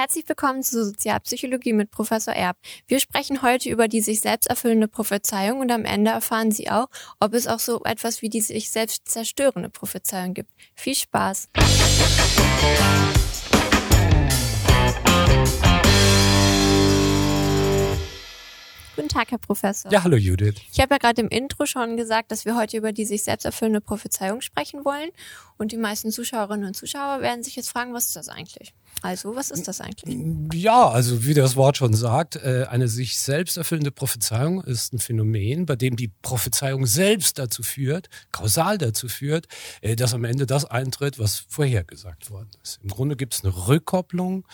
Herzlich willkommen zu Sozialpsychologie mit Professor Erb. Wir sprechen heute über die sich selbst erfüllende Prophezeiung und am Ende erfahren Sie auch, ob es auch so etwas wie die sich selbst zerstörende Prophezeiung gibt. Viel Spaß! Guten Tag, Herr Professor. Ja, hallo Judith. Ich habe ja gerade im Intro schon gesagt, dass wir heute über die sich selbst erfüllende Prophezeiung sprechen wollen. Und die meisten Zuschauerinnen und Zuschauer werden sich jetzt fragen, was ist das eigentlich? Also, was ist das eigentlich? Ja, also wie das Wort schon sagt, äh, eine sich selbst erfüllende Prophezeiung ist ein Phänomen, bei dem die Prophezeiung selbst dazu führt, kausal dazu führt, äh, dass am Ende das eintritt, was vorhergesagt worden ist. Im Grunde gibt es eine Rückkopplung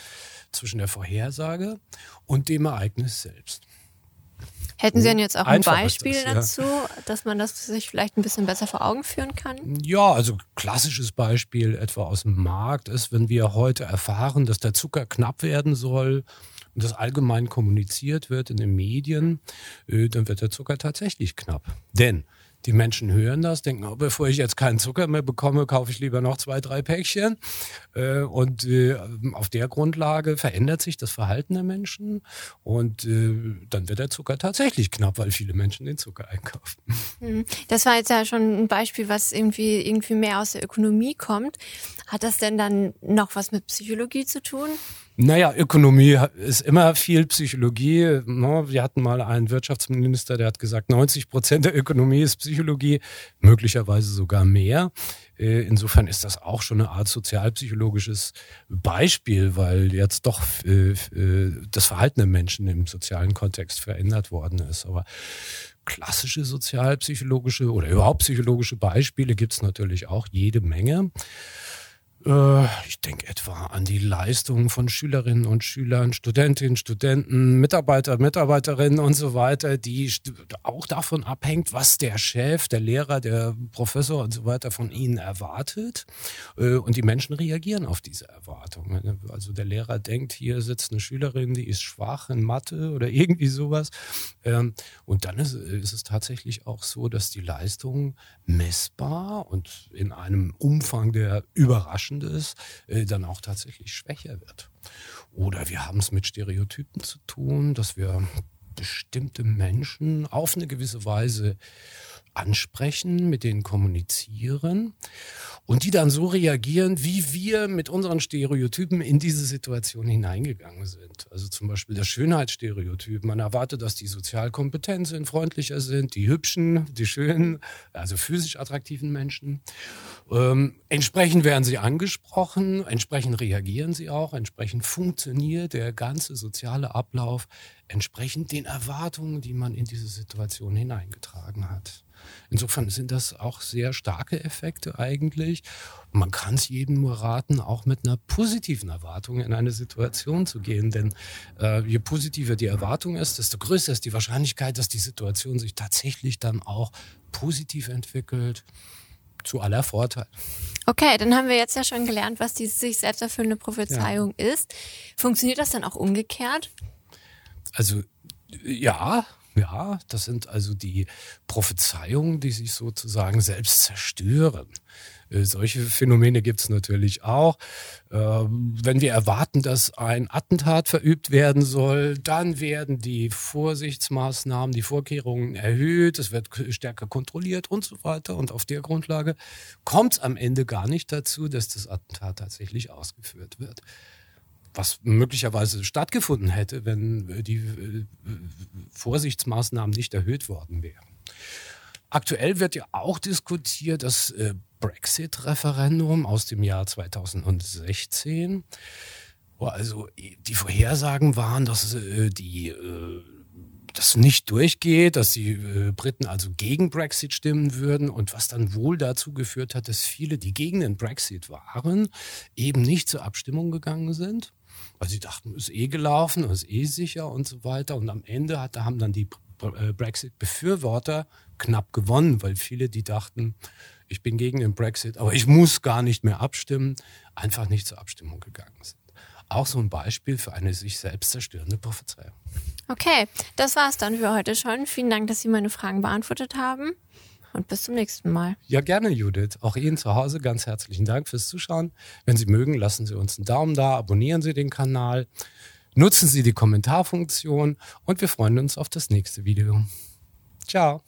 zwischen der Vorhersage und dem Ereignis selbst. Hätten Sie denn jetzt auch ein Beispiel das, ja. dazu, dass man das sich vielleicht ein bisschen besser vor Augen führen kann? Ja, also klassisches Beispiel etwa aus dem Markt ist, wenn wir heute erfahren, dass der Zucker knapp werden soll und das allgemein kommuniziert wird in den Medien, äh, dann wird der Zucker tatsächlich knapp. Denn die Menschen hören das, denken, oh, bevor ich jetzt keinen Zucker mehr bekomme, kaufe ich lieber noch zwei, drei Päckchen. Äh, und äh, auf der Grundlage verändert sich das Verhalten der Menschen und äh, dann wird der Zucker tatsächlich knapp, weil viele Menschen den Zucker einkaufen. Hm. Das war jetzt ja schon ein Beispiel, was irgendwie, irgendwie mehr aus der Ökonomie kommt. Hat das denn dann noch was mit Psychologie zu tun? Naja, Ökonomie ist immer viel Psychologie. Ne? Wir hatten mal einen Wirtschaftsminister, der hat gesagt, 90 Prozent der Ökonomie ist Psychologie, möglicherweise sogar mehr. Äh, insofern ist das auch schon eine Art sozialpsychologisches Beispiel, weil jetzt doch äh, äh, das Verhalten der Menschen im sozialen Kontext verändert worden ist. Aber klassische sozialpsychologische oder überhaupt psychologische Beispiele gibt es natürlich auch jede Menge. Äh, ich denke etwa an die Leistungen von Schülerinnen und Schülern, Studentinnen, Studenten, Mitarbeiter, Mitarbeiterinnen und so weiter, die auch davon abhängt, was der Chef, der Lehrer, der Professor und so weiter von ihnen erwartet. Äh, und die Menschen reagieren auf diese Erwartungen. Also der Lehrer denkt, hier sitzt eine Schülerin, die ist schwach in Mathe oder irgendwie sowas. Ähm, und dann ist, es tatsächlich auch so, dass die Leistung messbar und in einem Umfang, der überraschend Ist, äh, dann auch tatsächlich schwächer wird. Oder wir haben es mit Stereotypen zu tun, dass wir bestimmte Menschen auf eine gewisse Weise ansprechen, mit denen kommunizieren und die dann so reagieren, wie wir mit unseren Stereotypen in diese Situation hineingegangen sind. Also zum Beispiel das Schönheitsstereotyp. Man erwartet, dass die sozial kompetent sind, freundlicher sind, die hübschen, die schönen, also physisch attraktiven Menschen. Ähm, entsprechend werden sie angesprochen, entsprechend reagieren sie auch, entsprechend funktioniert der ganze soziale Ablauf entsprechend den Erwartungen, die man in diese Situation hineingetragen hat. Insofern sind das auch sehr starke Effekte eigentlich. Man kann es jedem nur raten, auch mit einer positiven Erwartung in eine Situation zu gehen. Denn äh, je positiver die Erwartung ist, desto größer ist die Wahrscheinlichkeit, dass die Situation sich tatsächlich dann auch positiv entwickelt. Zu aller Vorteil. Okay, dann haben wir jetzt ja schon gelernt, was die sich selbst erfüllende Prophezeiung ja. ist. Funktioniert das dann auch umgekehrt? Also ja, ja, das sind also die Prophezeiungen, die sich sozusagen selbst zerstören. Äh, solche Phänomene gibt es natürlich auch. Ähm, wenn wir erwarten, dass ein Attentat verübt werden soll, dann werden die Vorsichtsmaßnahmen, die Vorkehrungen erhöht, es wird stärker kontrolliert und so weiter. Und auf der Grundlage kommt es am Ende gar nicht dazu, dass das Attentat tatsächlich ausgeführt wird was möglicherweise stattgefunden hätte, wenn äh, die äh, Vorsichtsmaßnahmen nicht erhöht worden wären. Aktuell wird ja auch diskutiert das äh, Brexit-Referendum aus dem Jahr 2016, wo also die Vorhersagen waren, dass die das nicht durchgeht, dass die Briten also gegen Brexit stimmen würden und was dann wohl dazu geführt hat, dass viele, die gegen den Brexit waren, eben nicht zur Abstimmung gegangen sind weil sie dachten, ist eh gelaufen, ist eh sicher und so weiter. Und am Ende hat, haben dann die äh, Brexit-Befürworter knapp gewonnen, weil viele, die dachten, ich bin gegen den Brexit, aber ich muss gar nicht mehr abstimmen, einfach nicht zur Abstimmung gegangen sind. Auch so ein Beispiel für eine sich selbst zerstörende Prophezeiung. Okay, das war's dann für heute schon. Vielen Dank, dass Sie meine Fragen beantwortet haben. Und bis zum nächsten Mal. Ja, gerne, Judith. Auch Ihnen zu Hause ganz herzlichen Dank fürs Zuschauen. Wenn Sie mögen, lassen Sie uns einen Daumen da, abonnieren Sie den Kanal, nutzen Sie die Kommentarfunktion und wir freuen uns auf das nächste Video. Ciao.